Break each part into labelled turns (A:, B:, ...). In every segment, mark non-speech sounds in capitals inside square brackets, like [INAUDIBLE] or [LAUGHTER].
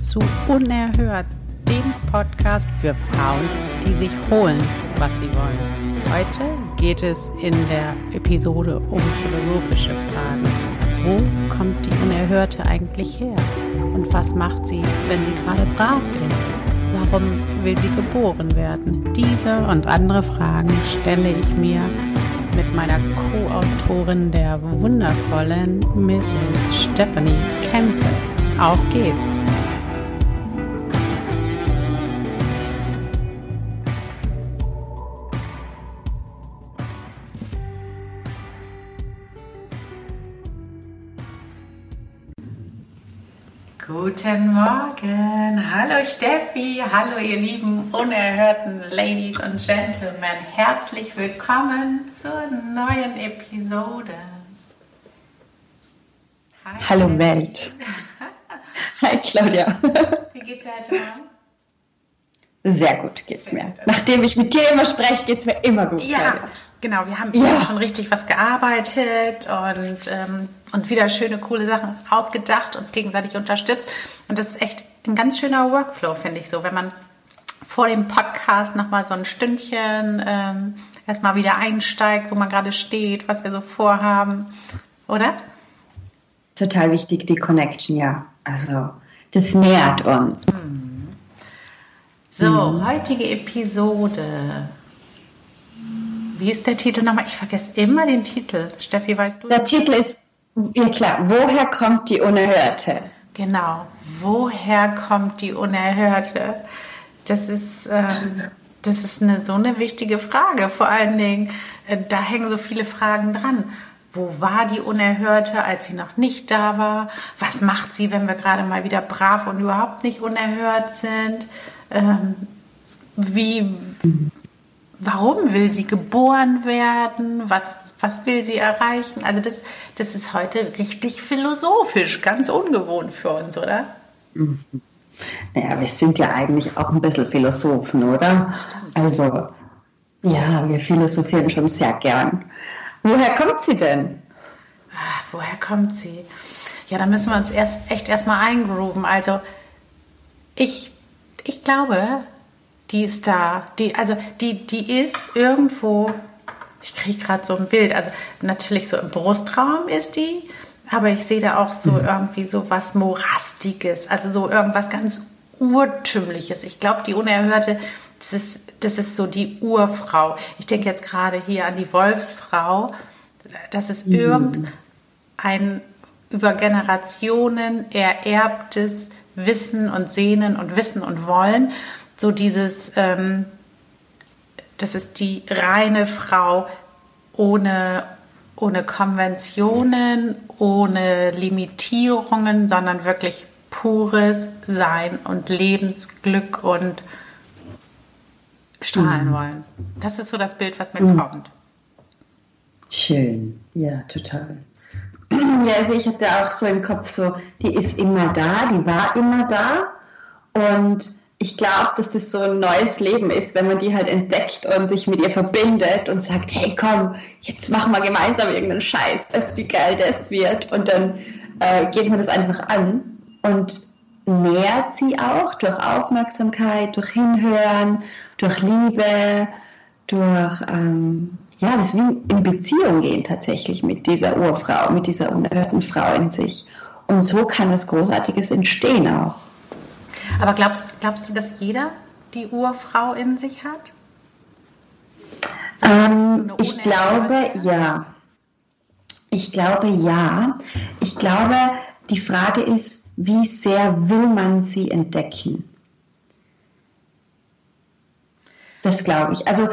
A: zu Unerhört, dem Podcast für Frauen, die sich holen, was sie wollen. Heute geht es in der Episode um philosophische Fragen. Wo kommt die Unerhörte eigentlich her? Und was macht sie, wenn sie gerade brav ist? Warum will sie geboren werden? Diese und andere Fragen stelle ich mir mit meiner Co-Autorin der wundervollen Mrs. Stephanie Campbell. Auf geht's! Guten Morgen, hallo Steffi, hallo ihr lieben unerhörten Ladies und Gentlemen, herzlich willkommen zur neuen Episode.
B: Hi. Hallo Welt. [LAUGHS] Hi Claudia.
A: Wie geht's dir heute Abend?
B: Sehr gut geht's Sehr mir. Gut. Nachdem ich mit dir immer spreche, geht's mir immer gut.
A: Ja, Claudia. genau. Wir haben ja. schon richtig was gearbeitet und, ähm, und wieder schöne, coole Sachen ausgedacht, uns gegenseitig unterstützt. Und das ist echt ein ganz schöner Workflow, finde ich so, wenn man vor dem Podcast nochmal so ein Stündchen ähm, erstmal wieder einsteigt, wo man gerade steht, was wir so vorhaben, oder?
B: Total wichtig, die Connection, ja. Also, das nährt uns. Hm.
A: So, mhm. heutige Episode. Wie ist der Titel nochmal? Ich vergesse immer den Titel. Steffi, weißt du?
B: Der Titel ist, ja klar, woher kommt die Unerhörte?
A: Genau, woher kommt die Unerhörte? Das ist, ähm, das ist eine, so eine wichtige Frage. Vor allen Dingen, äh, da hängen so viele Fragen dran. Wo war die Unerhörte, als sie noch nicht da war? Was macht sie, wenn wir gerade mal wieder brav und überhaupt nicht unerhört sind? ähm, wie, warum will sie geboren werden? Was, was will sie erreichen? Also das, das ist heute richtig philosophisch, ganz ungewohnt für uns, oder?
B: Mhm. Naja, wir sind ja eigentlich auch ein bisschen Philosophen, oder? Stimmt. Also, ja, wir philosophieren schon sehr gern. Woher kommt sie denn?
A: Ach, woher kommt sie? Ja, da müssen wir uns erst echt erstmal eingrooven. Also, ich ich glaube, die ist da. Die, also die, die ist irgendwo, ich kriege gerade so ein Bild, also natürlich so im Brustraum ist die, aber ich sehe da auch so mhm. irgendwie so was Morastiges, also so irgendwas ganz Urtümliches. Ich glaube, die Unerhörte, das ist, das ist so die Urfrau. Ich denke jetzt gerade hier an die Wolfsfrau. Das ist mhm. irgendein über Generationen ererbtes Wissen und Sehnen und Wissen und Wollen. So dieses, ähm, das ist die reine Frau ohne, ohne Konventionen, ohne Limitierungen, sondern wirklich pures Sein und Lebensglück und strahlen mhm. wollen. Das ist so das Bild, was mir mhm. kommt.
B: Schön, ja, total. [CLEARS THROAT] Ja, also ich hatte auch so im Kopf so, die ist immer da, die war immer da und ich glaube, dass das so ein neues Leben ist, wenn man die halt entdeckt und sich mit ihr verbindet und sagt, hey komm, jetzt machen wir gemeinsam irgendeinen Scheiß, weißt wie geil das wird und dann äh, geht man das einfach an und nährt sie auch durch Aufmerksamkeit, durch Hinhören, durch Liebe, durch ähm, ja, das wie in Beziehung gehen tatsächlich mit dieser Urfrau, mit dieser unerhörten Frau in sich. Und so kann was Großartiges entstehen auch.
A: Aber glaubst, glaubst du, dass jeder die Urfrau in sich hat?
B: Ähm, ich glaube ja. Ich glaube ja. Ich glaube, die Frage ist, wie sehr will man sie entdecken? Das glaube ich. Also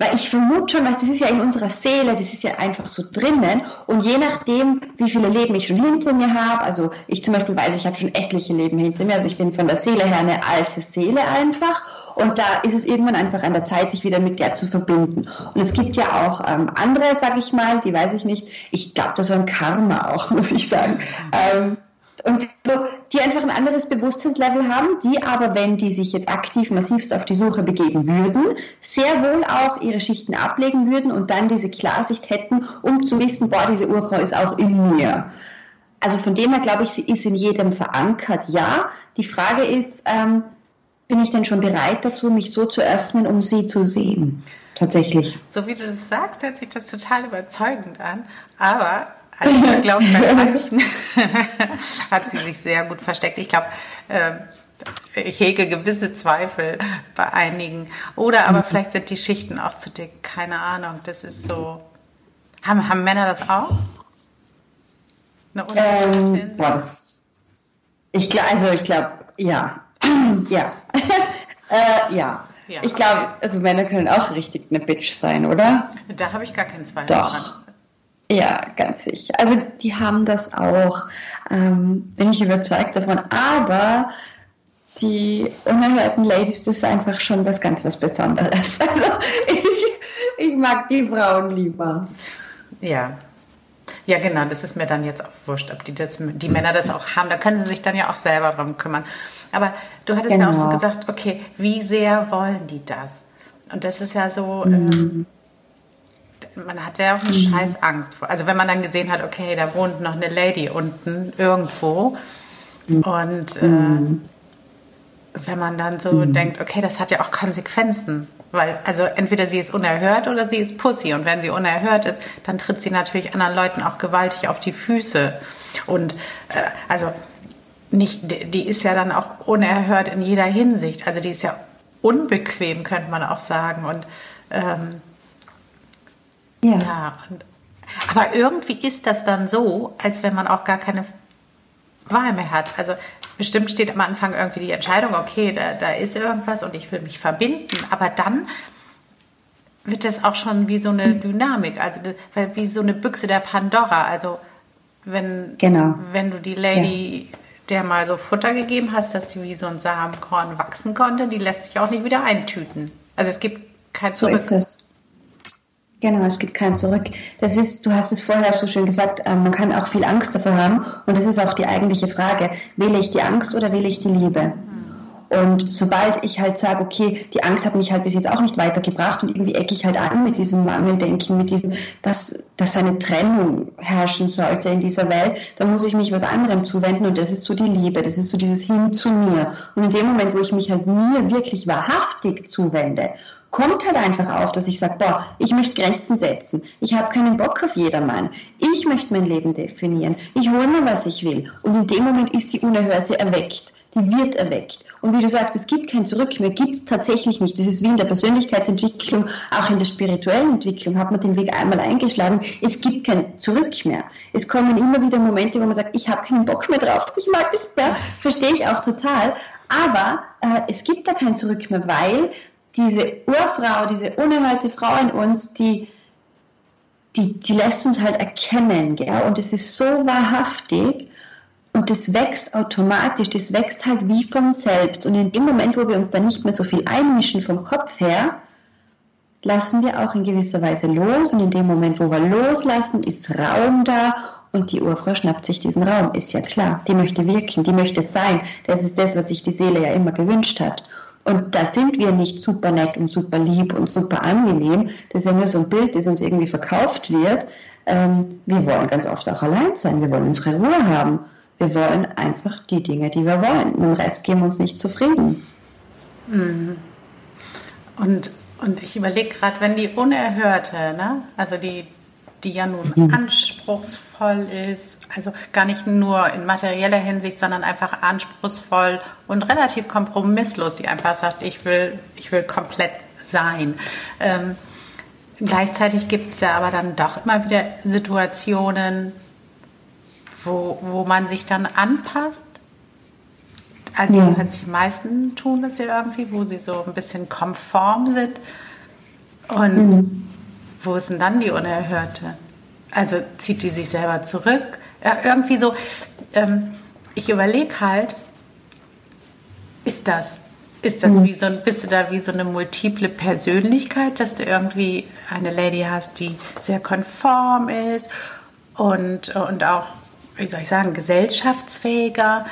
B: weil ich vermute schon, das ist ja in unserer Seele, das ist ja einfach so drinnen. Und je nachdem, wie viele Leben ich schon hinter mir habe, also ich zum Beispiel weiß, ich habe schon etliche Leben hinter mir, also ich bin von der Seele her eine alte Seele einfach. Und da ist es irgendwann einfach an der Zeit, sich wieder mit der zu verbinden. Und es gibt ja auch ähm, andere, sag ich mal, die weiß ich nicht. Ich glaube, das war ein Karma auch, [LAUGHS] muss ich sagen. Ähm, und so, die einfach ein anderes Bewusstseinslevel haben, die aber, wenn die sich jetzt aktiv massivst auf die Suche begeben würden, sehr wohl auch ihre Schichten ablegen würden und dann diese Klarsicht hätten, um zu wissen, boah, diese Urfrau ist auch in mir. also von dem her glaube ich, sie ist in jedem verankert, ja. Die Frage ist, ähm, bin ich denn schon bereit dazu, mich so zu öffnen, um sie zu sehen? Tatsächlich.
A: So wie du das sagst, hört sich das total überzeugend an. Aber also ich glaube, bei manchen hat sie sich sehr gut versteckt. Ich glaube, äh, ich hege gewisse Zweifel bei einigen. Oder aber mhm. vielleicht sind die Schichten auch zu dick. Keine Ahnung. Das ist so. Haben, haben Männer das auch?
B: Eine ähm, das, ich glaube, also ich glaube, ja. [CLEARS THROAT] ja. [LAUGHS] äh, ja. Ja, ich glaube, also Männer können auch richtig eine Bitch sein, oder?
A: Da habe ich gar keinen Zweifel
B: Doch. dran. Ja, ganz sicher. Also die haben das auch, ähm, bin ich überzeugt davon. Aber die unerhörten Ladies, das ist einfach schon was ganz was Besonderes. [LAUGHS] Also ich, ich mag die Frauen lieber.
A: Ja. Ja, genau, das ist mir dann jetzt auch wurscht, ob die, das, die Männer das auch haben. Da können sie sich dann ja auch selber drum kümmern. Aber du hattest genau. ja auch so genau. gesagt, okay, wie sehr wollen die das? Und das ist ja so, mhm. ähm, man hat ja auch eine mhm. scheiß Angst vor. Also wenn man dann gesehen hat, okay, da wohnt noch eine Lady unten irgendwo mhm. und äh, mhm. wenn man dann so mhm. denkt, okay, das hat ja auch Konsequenzen. Weil, also entweder sie ist unerhört oder sie ist Pussy. Und wenn sie unerhört ist, dann tritt sie natürlich anderen Leuten auch gewaltig auf die Füße. Und äh, also nicht, die ist ja dann auch unerhört in jeder Hinsicht. Also die ist ja unbequem, könnte man auch sagen. Und ähm, ja. ja und, aber irgendwie ist das dann so, als wenn man auch gar keine Wahl mehr hat. Also bestimmt steht am Anfang irgendwie die Entscheidung, okay, da, da ist irgendwas und ich will mich verbinden. Aber dann wird das auch schon wie so eine Dynamik, also das, wie so eine Büchse der Pandora. Also wenn, genau. wenn du die Lady ja. der mal so Futter gegeben hast, dass sie wie so ein Samenkorn wachsen konnte, die lässt sich auch nicht wieder eintüten. Also es gibt kein
B: Zurück. So ist es. Genau, es gibt kein Zurück. Das ist, du hast es vorher so schön gesagt, äh, man kann auch viel Angst davor haben. Und das ist auch die eigentliche Frage. Wähle ich die Angst oder wähle ich die Liebe? Und sobald ich halt sage, okay, die Angst hat mich halt bis jetzt auch nicht weitergebracht und irgendwie ecke ich halt an mit diesem Mangeldenken, mit diesem, dass, dass eine Trennung herrschen sollte in dieser Welt, dann muss ich mich was anderem zuwenden und das ist so die Liebe, das ist so dieses Hin zu mir. Und in dem Moment, wo ich mich halt mir wirklich wahrhaftig zuwende kommt halt einfach auf, dass ich sage, boah, ich möchte Grenzen setzen. Ich habe keinen Bock auf jedermann. Ich möchte mein Leben definieren. Ich hole mir, was ich will. Und in dem Moment ist die Unerhörte erweckt. Die wird erweckt. Und wie du sagst, es gibt kein Zurück mehr, gibt es tatsächlich nicht. Das ist wie in der Persönlichkeitsentwicklung, auch in der spirituellen Entwicklung hat man den Weg einmal eingeschlagen. Es gibt kein Zurück mehr. Es kommen immer wieder Momente, wo man sagt, ich habe keinen Bock mehr drauf, ich mag das mehr. Verstehe ich auch total. Aber äh, es gibt da kein Zurück mehr, weil diese Urfrau, diese unerhörte Frau in uns, die, die, die lässt uns halt erkennen, gell? und es ist so wahrhaftig und das wächst automatisch, das wächst halt wie von selbst. Und in dem Moment, wo wir uns dann nicht mehr so viel einmischen vom Kopf her, lassen wir auch in gewisser Weise los und in dem Moment, wo wir loslassen, ist Raum da und die Urfrau schnappt sich diesen Raum, ist ja klar. Die möchte wirken, die möchte sein. Das ist das, was sich die Seele ja immer gewünscht hat. Und da sind wir nicht super nett und super lieb und super angenehm. Das ist ja nur so ein Bild, das uns irgendwie verkauft wird. Ähm, wir wollen ganz oft auch allein sein. Wir wollen unsere Ruhe haben. Wir wollen einfach die Dinge, die wir wollen. Mit dem Rest geben wir uns nicht zufrieden.
A: Mhm. Und, und ich überlege gerade, wenn die Unerhörte, ne? also die, die ja nun mhm. anspruchsvoll ist, also gar nicht nur in materieller Hinsicht, sondern einfach anspruchsvoll und relativ kompromisslos, die einfach sagt, ich will, ich will komplett sein. Ähm, gleichzeitig gibt es ja aber dann doch immer wieder Situationen, wo, wo man sich dann anpasst. Also ja. die meisten tun das ja irgendwie, wo sie so ein bisschen konform sind. Und mhm. Wo ist denn dann die Unerhörte? Also zieht die sich selber zurück? Ja, irgendwie so, ähm, ich überlege halt, ist das, ist das mhm. wie so ein, bist du da wie so eine multiple Persönlichkeit, dass du irgendwie eine Lady hast, die sehr konform ist und, und auch, wie soll ich sagen, gesellschaftsfähiger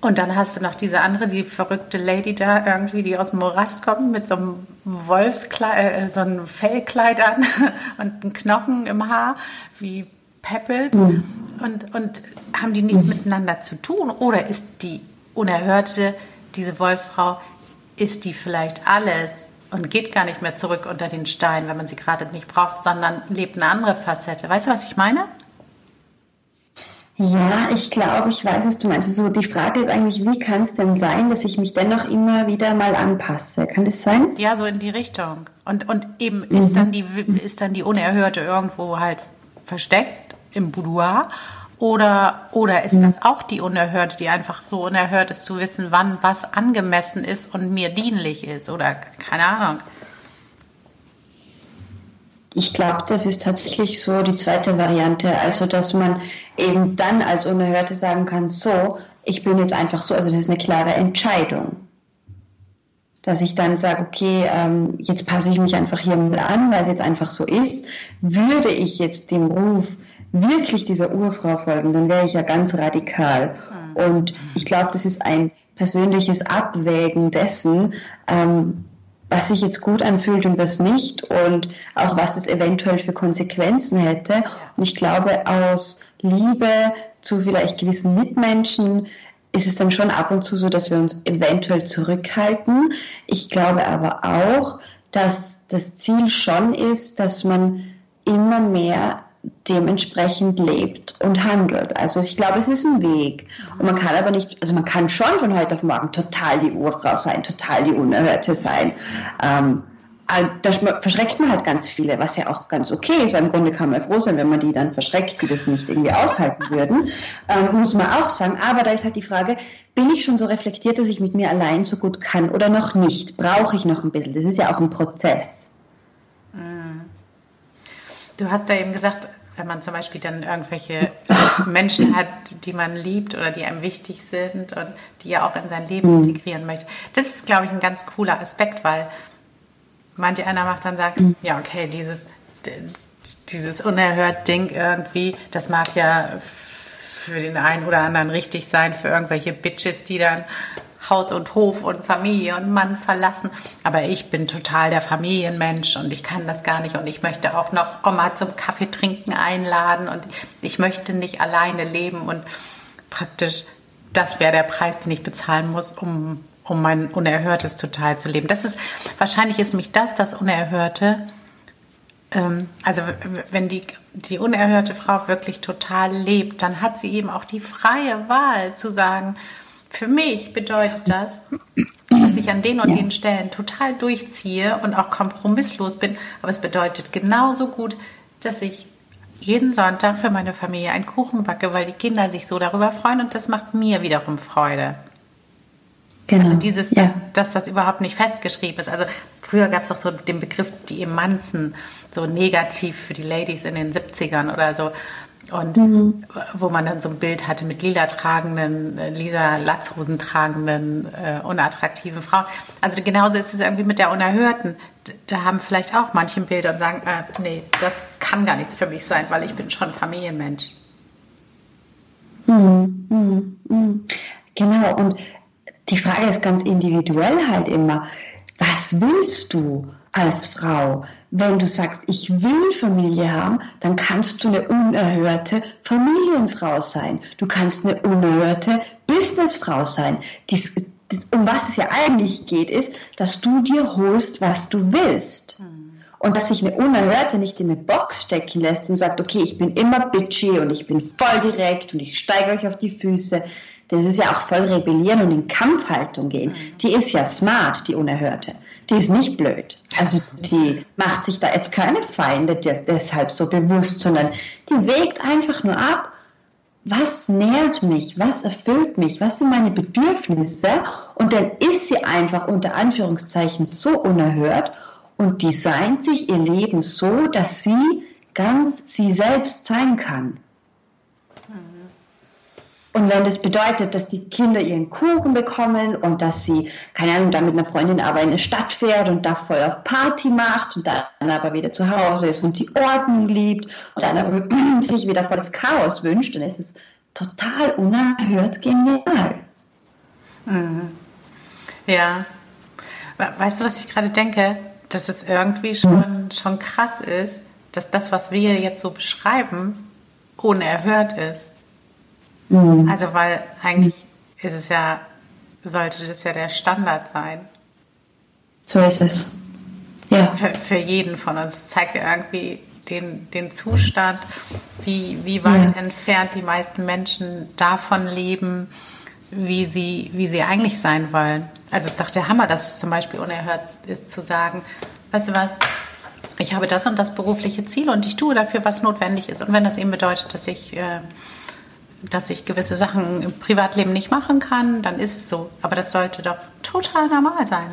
A: und dann hast du noch diese andere, die verrückte Lady da irgendwie, die aus dem Morast kommt mit so einem Wolfskleid, äh, so einem Fellkleid an [LAUGHS] und einem Knochen im Haar, wie Peppels mhm. und, und haben die nichts mhm. miteinander zu tun? Oder ist die Unerhörte, diese Wolffrau, ist die vielleicht alles und geht gar nicht mehr zurück unter den Stein, wenn man sie gerade nicht braucht, sondern lebt eine andere Facette. Weißt du, was ich meine?
B: Ja, ich glaube, ich weiß, was du meinst. Also die Frage ist eigentlich, wie kann es denn sein, dass ich mich dennoch immer wieder mal anpasse? Kann das sein?
A: Ja, so in die Richtung. Und, und eben mhm. ist, dann die, ist dann die Unerhörte irgendwo halt versteckt im Boudoir oder, oder ist mhm. das auch die Unerhörte, die einfach so unerhört ist, zu wissen, wann was angemessen ist und mir dienlich ist? Oder keine Ahnung.
B: Ich glaube, das ist tatsächlich so die zweite Variante. Also, dass man eben dann als Unerhörte sagen kann, so, ich bin jetzt einfach so, also das ist eine klare Entscheidung. Dass ich dann sage, okay, ähm, jetzt passe ich mich einfach hier mal an, weil es jetzt einfach so ist. Würde ich jetzt dem Ruf wirklich dieser Urfrau folgen, dann wäre ich ja ganz radikal. Mhm. Und ich glaube, das ist ein persönliches Abwägen dessen, ähm, was sich jetzt gut anfühlt und was nicht und auch was es eventuell für Konsequenzen hätte. Und ich glaube, aus Liebe zu vielleicht gewissen Mitmenschen ist es dann schon ab und zu so, dass wir uns eventuell zurückhalten. Ich glaube aber auch, dass das Ziel schon ist, dass man immer mehr dementsprechend lebt und handelt. Also ich glaube, es ist ein Weg. Und man kann aber nicht, also man kann schon von heute auf morgen total die Urfrau sein, total die Unerhörte sein. Ähm, da verschreckt man halt ganz viele, was ja auch ganz okay ist, weil im Grunde kann man froh sein, wenn man die dann verschreckt, die das nicht irgendwie aushalten würden, ähm, muss man auch sagen. Aber da ist halt die Frage, bin ich schon so reflektiert, dass ich mit mir allein so gut kann oder noch nicht? Brauche ich noch ein bisschen? Das ist ja auch ein Prozess.
A: Du hast da eben gesagt, wenn man zum Beispiel dann irgendwelche [LAUGHS] Menschen hat, die man liebt oder die einem wichtig sind und die ja auch in sein Leben mhm. integrieren möchte. Das ist, glaube ich, ein ganz cooler Aspekt, weil manche einer macht dann sagt, mhm. ja, okay, dieses, dieses unerhört Ding irgendwie, das mag ja für den einen oder anderen richtig sein, für irgendwelche Bitches, die dann Haus und Hof und Familie und Mann verlassen. Aber ich bin total der Familienmensch und ich kann das gar nicht und ich möchte auch noch Oma zum Kaffee trinken einladen und ich möchte nicht alleine leben und praktisch das wäre der Preis, den ich bezahlen muss, um, um mein Unerhörtes total zu leben. Das ist, wahrscheinlich ist mich das das Unerhörte. Ähm, also wenn die, die unerhörte Frau wirklich total lebt, dann hat sie eben auch die freie Wahl zu sagen, für mich bedeutet das, dass ich an den und den Stellen total durchziehe und auch kompromisslos bin. Aber es bedeutet genauso gut, dass ich jeden Sonntag für meine Familie einen Kuchen backe, weil die Kinder sich so darüber freuen und das macht mir wiederum Freude. Genau. Also dieses, ja. dass, dass, das überhaupt nicht festgeschrieben ist. Also früher gab es auch so den Begriff die Emanzen, so negativ für die Ladies in den 70ern oder so. Und mhm. wo man dann so ein Bild hatte mit lila tragenden, äh, lila Latzhosen tragenden, äh, unattraktiven Frauen. Also genauso ist es irgendwie mit der Unerhörten. Da haben vielleicht auch manche Bilder und sagen, äh, nee, das kann gar nichts für mich sein, weil ich bin schon Familienmensch.
B: Mhm. Mhm. mhm. Genau, und die Frage ist ganz individuell halt immer, was willst du? als Frau. Wenn du sagst, ich will Familie haben, dann kannst du eine unerhörte Familienfrau sein. Du kannst eine unerhörte Businessfrau sein. Dies, dies, um was es ja eigentlich geht, ist, dass du dir holst, was du willst. Hm. Und dass sich eine Unerhörte nicht in eine Box stecken lässt und sagt, okay, ich bin immer bitchy und ich bin voll direkt und ich steige euch auf die Füße. Das ist ja auch voll rebellieren und in Kampfhaltung gehen. Hm. Die ist ja smart, die Unerhörte die ist nicht blöd. Also die macht sich da jetzt keine Feinde deshalb so bewusst, sondern die wägt einfach nur ab, was nährt mich, was erfüllt mich, was sind meine Bedürfnisse und dann ist sie einfach unter Anführungszeichen so unerhört und designt sich ihr Leben so, dass sie ganz sie selbst sein kann. Und wenn das bedeutet, dass die Kinder ihren Kuchen bekommen und dass sie, keine Ahnung, dann mit einer Freundin aber in eine Stadt fährt und da voll auf Party macht und dann aber wieder zu Hause ist und die Ordnung liebt und dann aber [CLEARS THROAT] sich wieder vor das Chaos wünscht, dann ist es total unerhört genial.
A: Mhm. Ja. Weißt du, was ich gerade denke? Dass es irgendwie schon, schon krass ist, dass das, was wir jetzt so beschreiben, unerhört ist. Mhm. Also weil eigentlich ist es ja, sollte das ja der Standard sein.
B: So ist es. Ja.
A: Für, für jeden von uns. Es zeigt ja irgendwie den, den Zustand, wie, wie weit ja. entfernt die meisten Menschen davon leben, wie sie, wie sie eigentlich sein wollen. Also es ist doch der Hammer, dass es zum Beispiel unerhört ist zu sagen, weißt du was, ich habe das und das berufliche Ziel und ich tue dafür, was notwendig ist. Und wenn das eben bedeutet, dass ich, äh, dass ich gewisse Sachen im Privatleben nicht machen kann, dann ist es so. Aber das sollte doch total normal sein.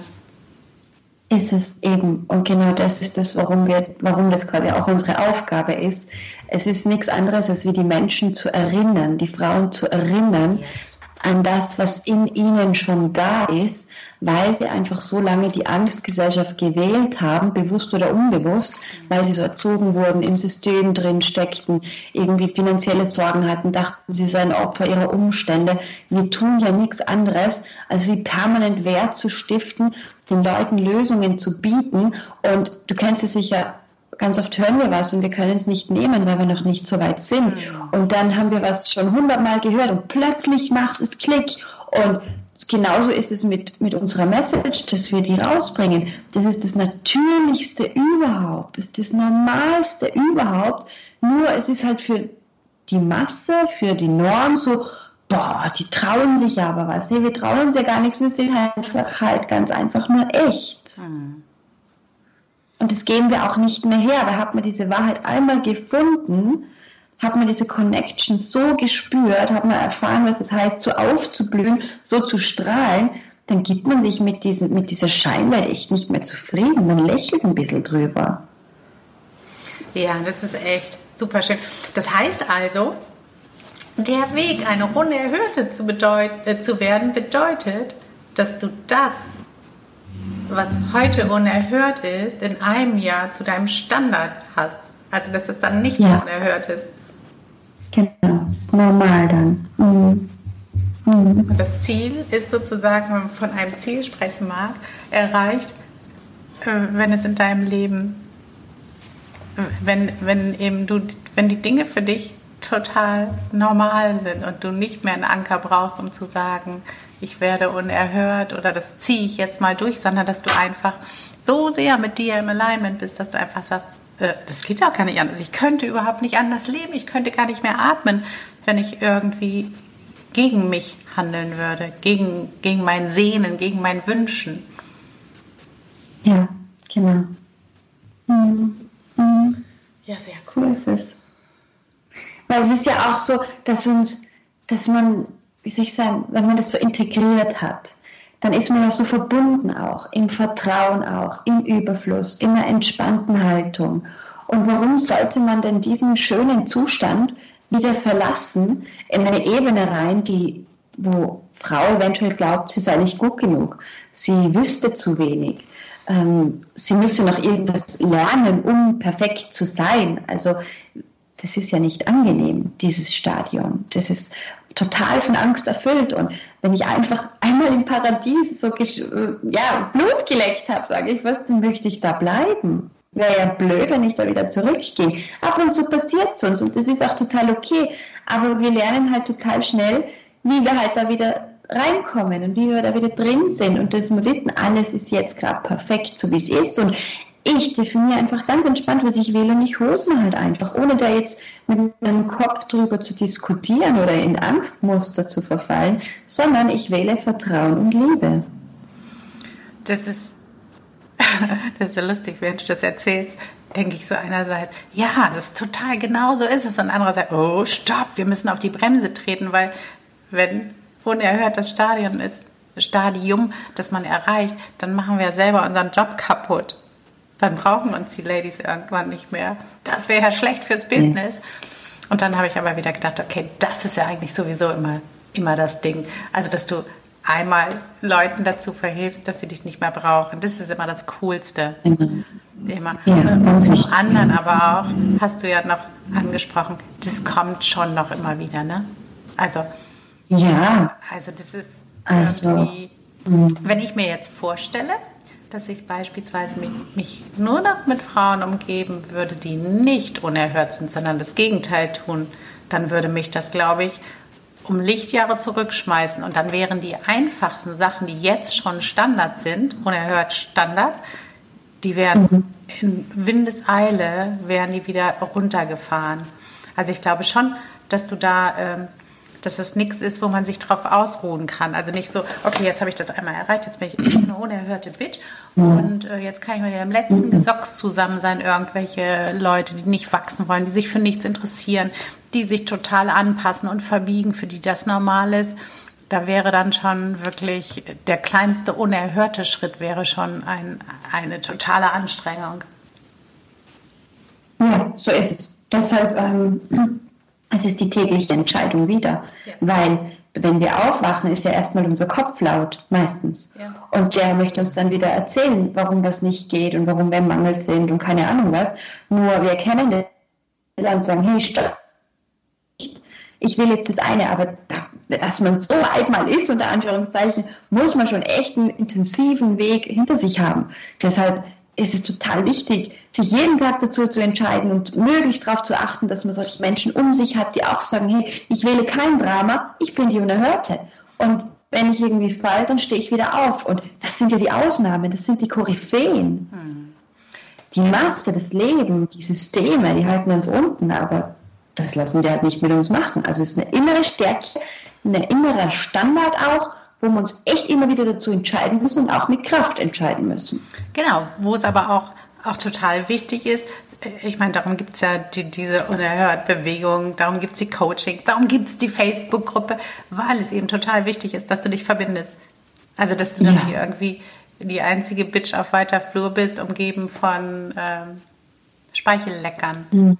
B: Ist es eben. Und genau das ist das, warum wir, warum das gerade auch unsere Aufgabe ist. Es ist nichts anderes, als wie die Menschen zu erinnern, die Frauen zu erinnern, yes an das, was in ihnen schon da ist, weil sie einfach so lange die Angstgesellschaft gewählt haben, bewusst oder unbewusst, weil sie so erzogen wurden, im System drin steckten, irgendwie finanzielle Sorgen hatten, dachten, sie seien Opfer ihrer Umstände. Wir tun ja nichts anderes, als wie permanent Wert zu stiften, den Leuten Lösungen zu bieten. Und du kennst es sicher ganz oft hören wir was und wir können es nicht nehmen, weil wir noch nicht so weit sind. Mhm. Und dann haben wir was schon hundertmal gehört und plötzlich macht es Klick. Und genauso ist es mit, mit unserer Message, dass wir die rausbringen. Das ist das Natürlichste überhaupt. Das ist das Normalste überhaupt. Nur es ist halt für die Masse, für die Norm so, boah, die trauen sich aber was. Nee, wir trauen uns ja gar nichts, wir sind halt einfach halt ganz einfach nur echt. Mhm. Und das geben wir auch nicht mehr her. Da hat man diese Wahrheit einmal gefunden, hat man diese Connection so gespürt, hat man erfahren, was es heißt, so aufzublühen, so zu strahlen, dann gibt man sich mit, diesen, mit dieser Scheinwelt echt nicht mehr zufrieden. Man lächelt ein bisschen drüber.
A: Ja, das ist echt super schön. Das heißt also, der Weg, eine Unerhörte zu, bedeut äh, zu werden, bedeutet, dass du das, was heute unerhört ist, in einem Jahr zu deinem Standard hast. Also, dass es dann nicht ja. unerhört ist.
B: Genau, ist normal dann. Mhm.
A: Mhm. Und das Ziel ist sozusagen, wenn man von einem Ziel sprechen mag, erreicht, äh, wenn es in deinem Leben, wenn, wenn eben du, wenn die Dinge für dich total normal sind und du nicht mehr einen Anker brauchst, um zu sagen, ich werde unerhört oder das ziehe ich jetzt mal durch, sondern dass du einfach so sehr mit dir im Alignment bist, dass du einfach sagst, äh, das geht auch gar nicht anders. Ich könnte überhaupt nicht anders leben. Ich könnte gar nicht mehr atmen, wenn ich irgendwie gegen mich handeln würde, gegen, gegen mein Sehnen, gegen mein Wünschen.
B: Ja, genau. Mhm.
A: Mhm. Ja, sehr
B: cool. So ist es. Weil es ist ja auch so, dass uns, dass man wie soll ich sagen, wenn man das so integriert hat, dann ist man ja so verbunden auch, im Vertrauen auch, im Überfluss, in einer entspannten Haltung. Und warum sollte man denn diesen schönen Zustand wieder verlassen in eine Ebene rein, die, wo Frau eventuell glaubt, sie sei nicht gut genug, sie wüsste zu wenig, ähm, sie müsse noch irgendwas lernen, um perfekt zu sein. Also das ist ja nicht angenehm, dieses Stadion. Das ist total von Angst erfüllt. Und wenn ich einfach einmal im Paradies so ja, Blut geleckt habe, sage ich, was, dann möchte ich da bleiben. Wäre ja blöd, wenn ich da wieder zurückgehe. Ab und zu passiert es uns und das ist auch total okay. Aber wir lernen halt total schnell, wie wir halt da wieder reinkommen und wie wir da wieder drin sind und dass wir wissen, alles ist jetzt gerade perfekt, so wie es ist und ich definiere einfach ganz entspannt, was ich will und ich hole halt einfach, ohne da jetzt mit meinem Kopf drüber zu diskutieren oder in Angstmuster zu verfallen, sondern ich wähle Vertrauen und Liebe.
A: Das ist, [LAUGHS] das ist ja lustig, während du das erzählst, denke ich so einerseits, ja, das ist total genau so ist es und andererseits, oh, stopp, wir müssen auf die Bremse treten, weil wenn unerhört das Stadion ist, Stadium, das man erreicht, dann machen wir selber unseren Job kaputt dann brauchen uns die Ladies irgendwann nicht mehr. Das wäre ja schlecht fürs Business. Mhm. Und dann habe ich aber wieder gedacht, okay, das ist ja eigentlich sowieso immer, immer das Ding. Also, dass du einmal Leuten dazu verhilfst, dass sie dich nicht mehr brauchen. Das ist immer das Coolste. Mhm. Immer. Ja, und zum anderen aber auch, hast du ja noch angesprochen, das kommt schon noch immer wieder, ne? Also,
B: ja.
A: Also, das ist
B: also,
A: mhm. wenn ich mir jetzt vorstelle, dass ich beispielsweise mich, mich, nur noch mit Frauen umgeben würde, die nicht unerhört sind, sondern das Gegenteil tun, dann würde mich das, glaube ich, um Lichtjahre zurückschmeißen. Und dann wären die einfachsten Sachen, die jetzt schon Standard sind, unerhört Standard, die wären mhm. in Windeseile, wären die wieder runtergefahren. Also ich glaube schon, dass du da ähm, dass es nichts ist, wo man sich drauf ausruhen kann. Also nicht so, okay, jetzt habe ich das einmal erreicht, jetzt bin ich eine unerhörte Bitch und äh, jetzt kann ich mit dem letzten Gesocks zusammen sein, irgendwelche Leute, die nicht wachsen wollen, die sich für nichts interessieren, die sich total anpassen und verbiegen, für die das normal ist. Da wäre dann schon wirklich der kleinste unerhörte Schritt wäre schon ein, eine totale Anstrengung.
B: Ja, so ist es. Deshalb ähm, es ist die tägliche Entscheidung wieder. Ja. Weil wenn wir aufwachen, ist ja erstmal unser Kopf laut, meistens. Ja. Und der möchte uns dann wieder erzählen, warum das nicht geht und warum wir im Mangel sind und keine Ahnung was. Nur wir kennen das und sagen, hey, stopp. Ich will jetzt das eine, aber dass man so alt mal ist, unter Anführungszeichen, muss man schon echt einen intensiven Weg hinter sich haben. Deshalb ist es total wichtig, sich jeden Tag dazu zu entscheiden und möglichst darauf zu achten, dass man solche Menschen um sich hat, die auch sagen, hey, ich wähle kein Drama, ich bin die Unerhörte. Und wenn ich irgendwie falle, dann stehe ich wieder auf. Und das sind ja die Ausnahmen, das sind die Koryphäen. Hm. Die Masse, das Leben, die Systeme, die halten uns unten, aber das lassen wir halt nicht mit uns machen. Also es ist eine innere Stärke, ein innerer Standard auch, wo wir uns echt immer wieder dazu entscheiden müssen und auch mit Kraft entscheiden müssen.
A: Genau, wo es aber auch, auch total wichtig ist, äh, ich meine, darum gibt es ja die, diese Unerhört-Bewegung, darum gibt es die Coaching, darum gibt es die Facebook-Gruppe, weil es eben total wichtig ist, dass du dich verbindest. Also, dass du ja. dann hier irgendwie die einzige Bitch auf weiter Flur bist, umgeben von ähm, Speichelleckern. Mhm.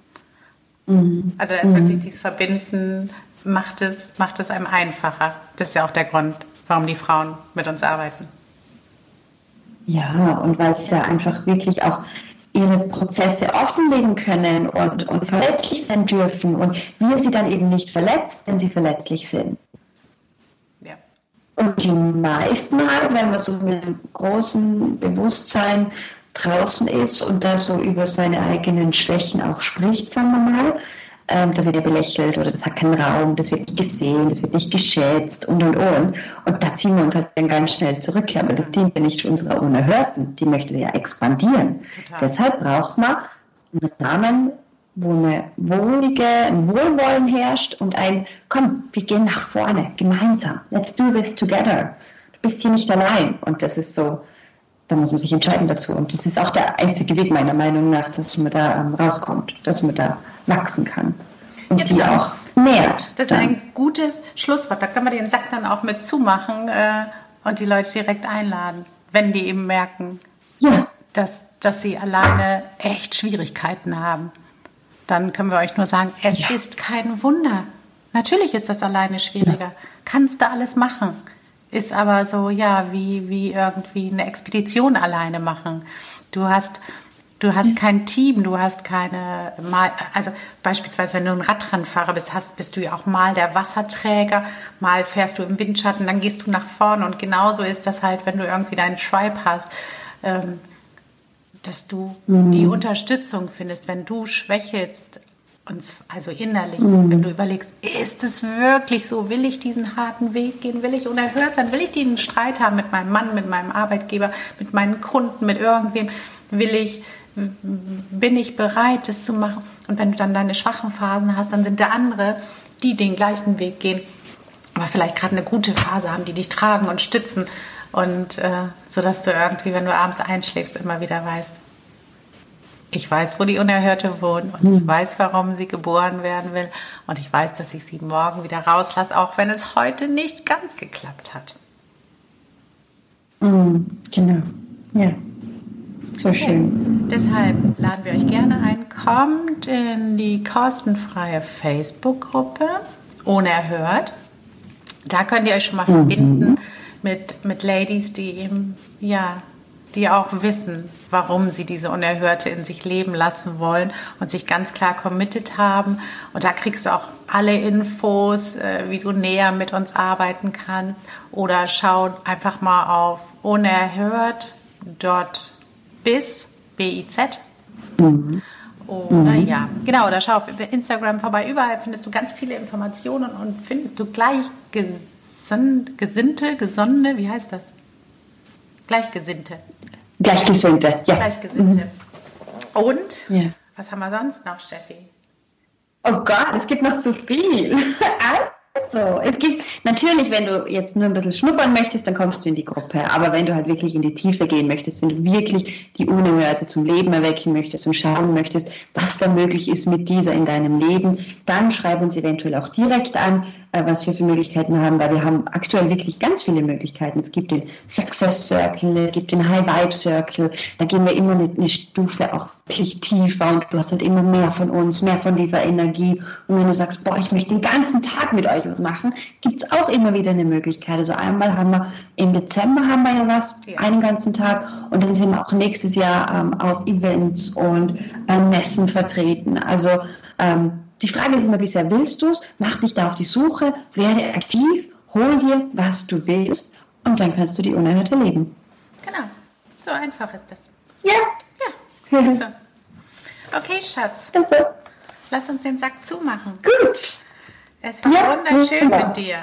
A: Mhm. Also, erst mhm. wirklich dieses Verbinden macht es, macht es einem einfacher. Das ist ja auch der Grund, warum die Frauen mit uns arbeiten.
B: Ja, und weil sie ja einfach wirklich auch ihre Prozesse offenlegen können und, und verletzlich sein dürfen und wir sie dann eben nicht verletzt, wenn sie verletzlich sind. Ja. Und die meisten Mal, wenn man so mit einem großen Bewusstsein draußen ist und da so über seine eigenen Schwächen auch spricht, sagen wir mal, ähm, da wird er belächelt oder das hat keinen Raum, das wird nicht gesehen, das wird nicht geschätzt und und und. Und da ziehen wir uns halt dann ganz schnell zurück, aber das dient ja nicht unserer Unerhörten, die möchte ja expandieren. Total. Deshalb braucht man einen Rahmen, wo eine wohlige, ein Wohlwollen herrscht und ein, komm, wir gehen nach vorne, gemeinsam, let's do this together. Du bist hier nicht allein. Und das ist so, da muss man sich entscheiden dazu. Und das ist auch der einzige Weg meiner Meinung nach, dass man da ähm, rauskommt, dass man da wachsen kann und ja, die auch nährt.
A: Das ist ein gutes Schlusswort. Da können wir den Sack dann auch mit zumachen äh, und die Leute direkt einladen, wenn die eben merken, ja. dass, dass sie alleine echt Schwierigkeiten haben. Dann können wir euch nur sagen, es ja. ist kein Wunder. Natürlich ist das alleine schwieriger. Kannst du alles machen. Ist aber so, ja, wie, wie irgendwie eine Expedition alleine machen. Du hast Du hast kein Team, du hast keine, also beispielsweise, wenn du ein Radrennfahrer bist, hast, bist du ja auch mal der Wasserträger, mal fährst du im Windschatten, dann gehst du nach vorne und genauso ist das halt, wenn du irgendwie deinen Tribe hast, ähm, dass du mhm. die Unterstützung findest, wenn du schwächelst, und also innerlich, mhm. wenn du überlegst, ist es wirklich so, will ich diesen harten Weg gehen, will ich unerhört sein, will ich diesen Streit haben mit meinem Mann, mit meinem Arbeitgeber, mit meinen Kunden, mit irgendwem, will ich bin ich bereit, das zu machen. Und wenn du dann deine schwachen Phasen hast, dann sind da andere, die den gleichen Weg gehen, aber vielleicht gerade eine gute Phase haben, die dich tragen und stützen. Und äh, so dass du irgendwie, wenn du abends einschläfst, immer wieder weißt, ich weiß, wo die Unerhörte wohnt und ich mhm. weiß, warum sie geboren werden will und ich weiß, dass ich sie morgen wieder rauslasse, auch wenn es heute nicht ganz geklappt hat.
B: Mhm, genau, ja. So schön.
A: Deshalb laden wir euch gerne ein. Kommt in die kostenfreie Facebook-Gruppe ohne erhört. Da könnt ihr euch schon mal mhm. verbinden mit, mit Ladies, die eben, ja, die auch wissen, warum sie diese Unerhörte in sich leben lassen wollen und sich ganz klar committed haben. Und da kriegst du auch alle Infos, äh, wie du näher mit uns arbeiten kannst. Oder schau einfach mal auf unerhört dort bis B-I-Z. Mhm. Oder mhm. ja, genau, da schau auf Instagram vorbei. Überall findest du ganz viele Informationen und findest du Gleichgesinnte, Gesonnene, wie heißt das? Gleichgesinnte.
B: Gleichgesinnte, ja.
A: Gleichgesinnte. Mhm. Und ja. was haben wir sonst noch, Steffi?
B: Oh Gott, es gibt noch so viel. [LAUGHS] So, es gibt natürlich, wenn du jetzt nur ein bisschen schnuppern möchtest, dann kommst du in die Gruppe. Aber wenn du halt wirklich in die Tiefe gehen möchtest, wenn du wirklich die Unerhörte zum Leben erwecken möchtest und schauen möchtest, was da möglich ist mit dieser in deinem Leben, dann schreib uns eventuell auch direkt an, was wir für Möglichkeiten haben, weil wir haben aktuell wirklich ganz viele Möglichkeiten. Es gibt den Success Circle, es gibt den High Vibe Circle, da gehen wir immer eine, eine Stufe auch wirklich tiefer und du hast halt immer mehr von uns, mehr von dieser Energie. Und wenn du sagst, boah, ich möchte den ganzen Tag mit euch was machen, gibt es auch immer wieder eine Möglichkeit. Also einmal haben wir im Dezember haben wir ja was, ja. einen ganzen Tag und dann sind wir auch nächstes Jahr ähm, auf Events und äh, Messen vertreten. Also ähm, die Frage ist immer bisher, willst du es? Mach dich da auf die Suche, werde aktiv, hol dir, was du willst und dann kannst du die Unerhörte leben.
A: Genau, so einfach ist das.
B: Ja.
A: Ja. [LAUGHS] Also. Okay, Schatz. Also. Lass uns den Sack zumachen.
B: Gut.
A: Es war ja, wunderschön ja. mit dir.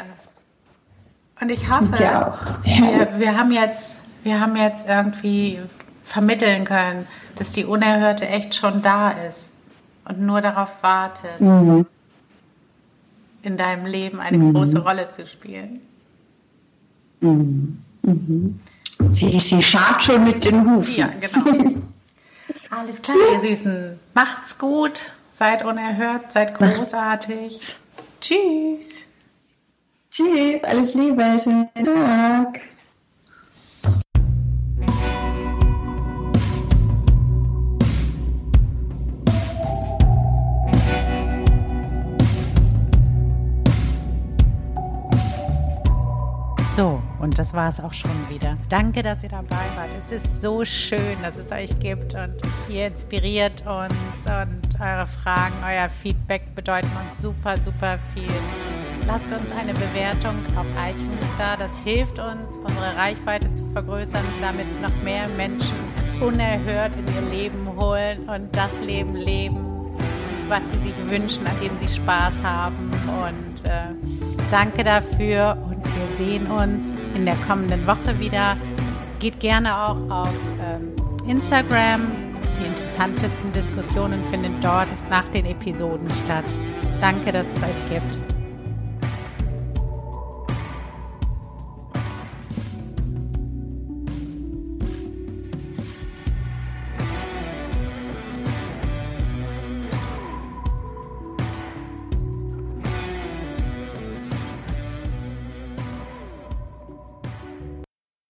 A: Und ich hoffe, ja. wir, wir, haben jetzt, wir haben jetzt irgendwie vermitteln können, dass die Unerhörte echt schon da ist und nur darauf wartet, mhm. in deinem Leben eine mhm. große Rolle zu spielen.
B: Mhm. mhm. Sie, sie schart schon mit den Hufen.
A: Ja, genau. [LAUGHS] Alles klar, ihr Süßen. Macht's gut. Seid unerhört, seid großartig. Tschüss.
B: Tschüss, alles Liebe, schönen Tag.
A: So, und das war es auch schon wieder. Danke, dass ihr dabei wart. Es ist so schön, dass es euch gibt und ihr inspiriert uns und eure Fragen, euer Feedback bedeuten uns super, super viel. Lasst uns eine Bewertung auf iTunes da. Das hilft uns, unsere Reichweite zu vergrößern, damit noch mehr Menschen unerhört in ihr Leben holen und das Leben leben, was sie sich wünschen, an dem sie Spaß haben. Und äh, danke dafür und wir sehen uns in der kommenden Woche wieder. Geht gerne auch auf ähm, Instagram. Die interessantesten Diskussionen finden dort nach den Episoden statt. Danke, dass es euch gibt.